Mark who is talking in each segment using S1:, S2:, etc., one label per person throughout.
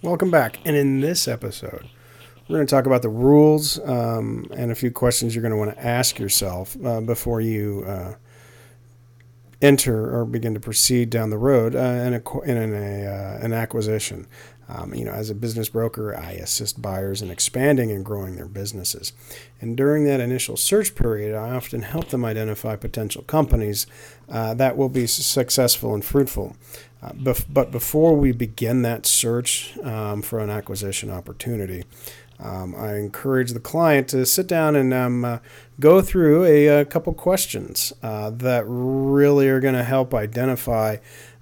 S1: Welcome back. And in this episode, we're going to talk about the rules um, and a few questions you're going to want to ask yourself uh, before you uh, enter or begin to proceed down the road uh, in, a, in a, uh, an acquisition. Um, you know, as a business broker, I assist buyers in expanding and growing their businesses. And during that initial search period, I often help them identify potential companies uh, that will be successful and fruitful. Uh, bef- but before we begin that search um, for an acquisition opportunity, um, I encourage the client to sit down and um, uh, go through a, a couple questions uh, that really are going to help identify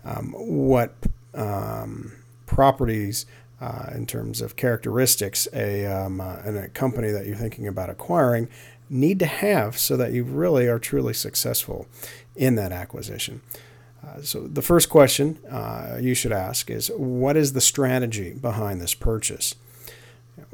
S1: um, what um, properties uh, in terms of characteristics a, um, uh, a company that you're thinking about acquiring need to have so that you really are truly successful in that acquisition. Uh, so, the first question uh, you should ask is What is the strategy behind this purchase?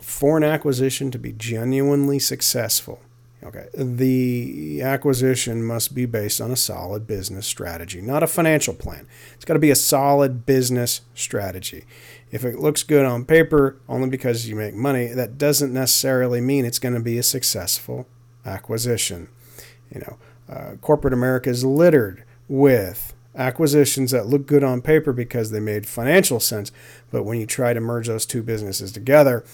S1: For an acquisition to be genuinely successful, okay, the acquisition must be based on a solid business strategy, not a financial plan. It's got to be a solid business strategy. If it looks good on paper only because you make money, that doesn't necessarily mean it's going to be a successful acquisition. You know, uh, corporate America is littered with acquisitions that look good on paper because they made financial sense, but when you try to merge those two businesses together,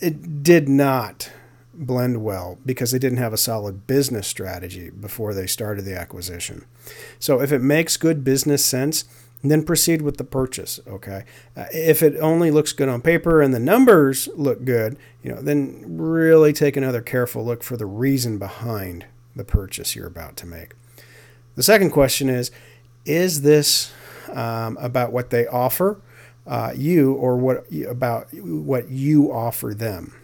S1: it did not blend well because they didn't have a solid business strategy before they started the acquisition. So if it makes good business sense, then proceed with the purchase. Okay, uh, if it only looks good on paper and the numbers look good, you know, then really take another careful look for the reason behind the purchase you're about to make. The second question is is this um, about what they offer uh, you or what about what you offer them?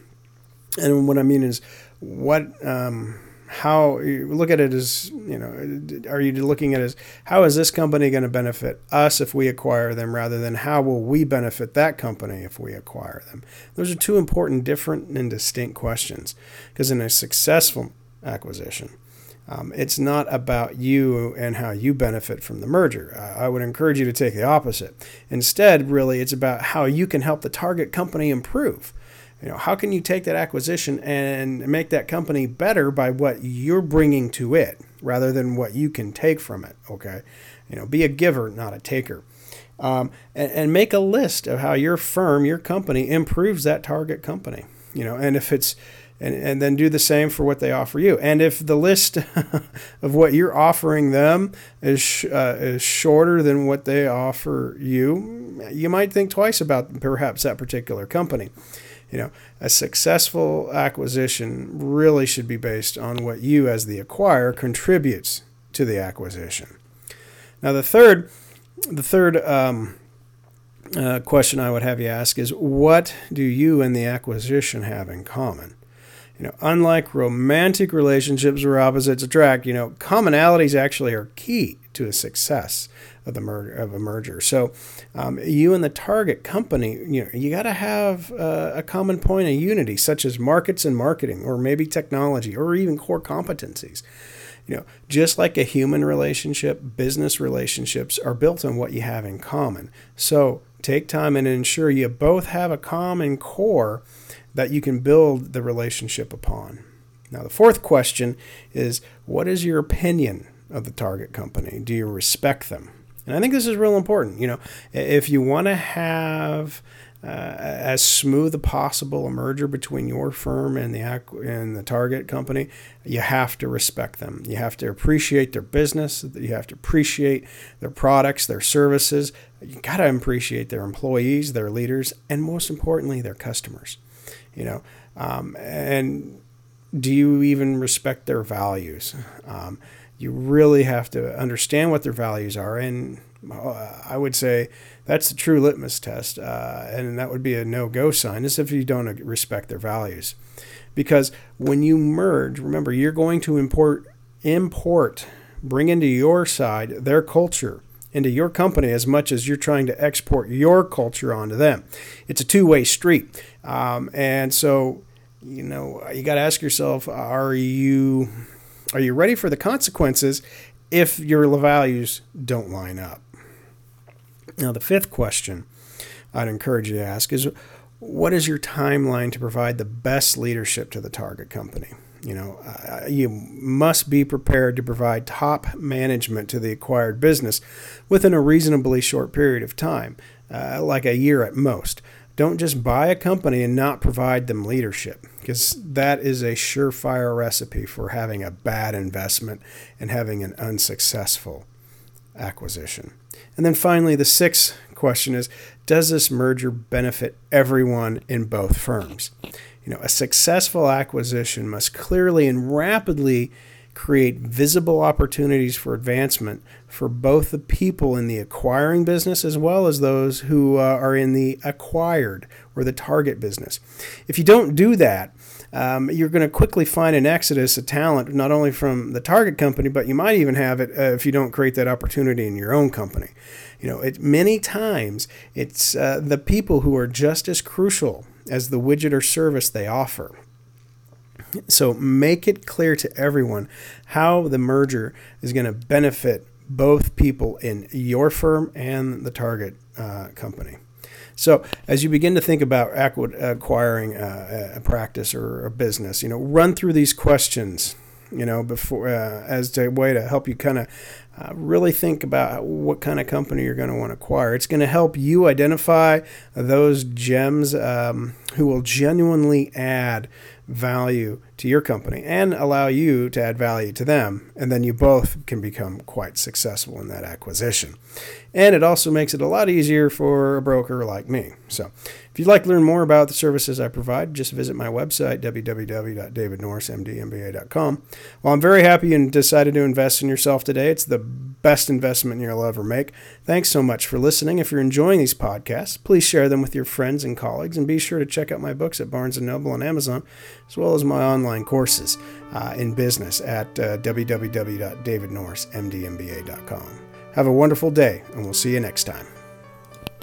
S1: And what I mean is, what, um, how look at it as, you know, are you looking at it as how is this company going to benefit us if we acquire them rather than how will we benefit that company if we acquire them? Those are two important, different, and distinct questions because in a successful acquisition, um, it's not about you and how you benefit from the merger. I would encourage you to take the opposite. Instead, really, it's about how you can help the target company improve. You know, how can you take that acquisition and make that company better by what you're bringing to it rather than what you can take from it? Okay, you know, be a giver, not a taker. Um, and, and make a list of how your firm, your company improves that target company. You know, and if it's and, and then do the same for what they offer you. And if the list of what you're offering them is, uh, is shorter than what they offer you, you might think twice about perhaps that particular company. You know, a successful acquisition really should be based on what you, as the acquirer, contributes to the acquisition. Now, the third, the third um, uh, question I would have you ask is, what do you and the acquisition have in common? You know, unlike romantic relationships where opposites attract, you know, commonalities actually are key to a success of the merger of a merger. So, um, you and the target company, you know, you got to have uh, a common point of unity, such as markets and marketing, or maybe technology, or even core competencies. You know, just like a human relationship, business relationships are built on what you have in common. So, take time and ensure you both have a common core that you can build the relationship upon. Now, the fourth question is what is your opinion of the target company? Do you respect them? And I think this is real important. You know, if you want to have uh, as smooth as possible a merger between your firm and the and the target company, you have to respect them. You have to appreciate their business. You have to appreciate their products, their services. You got to appreciate their employees, their leaders, and most importantly, their customers you know? Um, and do you even respect their values? Um, you really have to understand what their values are. And Uh, I would say that's the true litmus test, uh, and that would be a no go sign, is if you don't respect their values. Because when you merge, remember, you're going to import, import, bring into your side their culture into your company as much as you're trying to export your culture onto them. It's a two way street. Um, and so, you know, you got to ask yourself, are you are you ready for the consequences if your values don't line up? Now, the fifth question I'd encourage you to ask is what is your timeline to provide the best leadership to the target company? You know, uh, you must be prepared to provide top management to the acquired business within a reasonably short period of time, uh, like a year at most. Don't just buy a company and not provide them leadership, because that is a surefire recipe for having a bad investment and having an unsuccessful acquisition. And then finally, the sixth question is Does this merger benefit everyone in both firms? You know, a successful acquisition must clearly and rapidly create visible opportunities for advancement for both the people in the acquiring business as well as those who uh, are in the acquired or the target business. If you don't do that, um, you're going to quickly find an exodus of talent, not only from the target company, but you might even have it uh, if you don't create that opportunity in your own company. You know, it, many times it's uh, the people who are just as crucial as the widget or service they offer. So make it clear to everyone how the merger is going to benefit both people in your firm and the target uh, company. So, as you begin to think about acquiring a, a practice or a business, you know, run through these questions, you know, before uh, as a way to help you kind of uh, really think about what kind of company you're going to want to acquire. It's going to help you identify those gems um, who will genuinely add value to your company and allow you to add value to them. And then you both can become quite successful in that acquisition. And it also makes it a lot easier for a broker like me. So if you'd like to learn more about the services I provide, just visit my website, www.davidnorrismdmba.com. Well, I'm very happy you decided to invest in yourself today. It's the best investment you'll ever make. Thanks so much for listening. If you're enjoying these podcasts, please share them with your friends and colleagues, and be sure to check out my books at Barnes & Noble and Amazon, as well as my online courses uh, in business at uh, www.davidnorrismdmba.com. Have a wonderful day, and we'll see you next time.